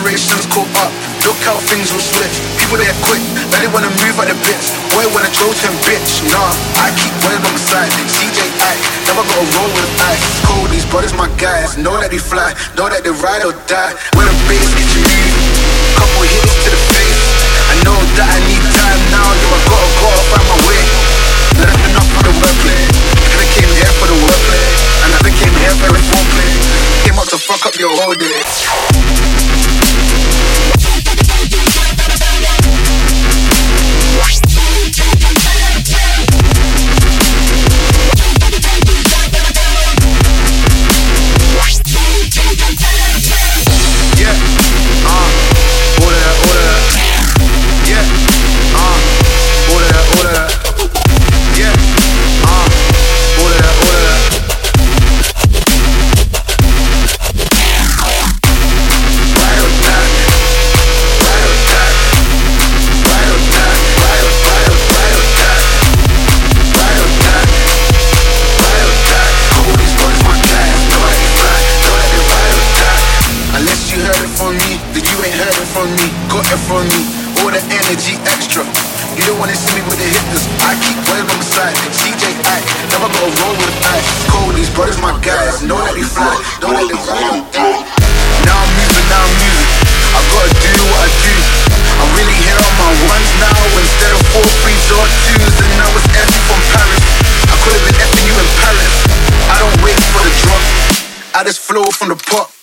Generations caught up, look how things will switch. People there quick, now they wanna move at the bits. Boy wanna throw him, bitch. Nah, I keep one on my side. CJ I never gotta roll with ice. Cold, these brothers my guys. Know that they fly, know that they ride or die. When the bass get you move, couple hits to the face. I know that I need time now, yo, I gotta go find my way. Learning up for the wordplay. I came here for the wordplay, and I came here for the foreplay. Came up to fuck up your whole day. from me, that you ain't heard it from me. Got it from me, all the energy extra. You don't wanna see me with the hitters. I keep waving on the side. CJ Act, never gonna roll with the ice. Cold, these brothers, my guys. Know that they fly, don't let them run down. Now I'm moving, now I'm moving. I gotta do what I do. I'm really here on my ones now instead of four threes or twos. And I was effing from Paris. I could have been effing you in Paris. I don't wait for the drop. I just flow from the pot.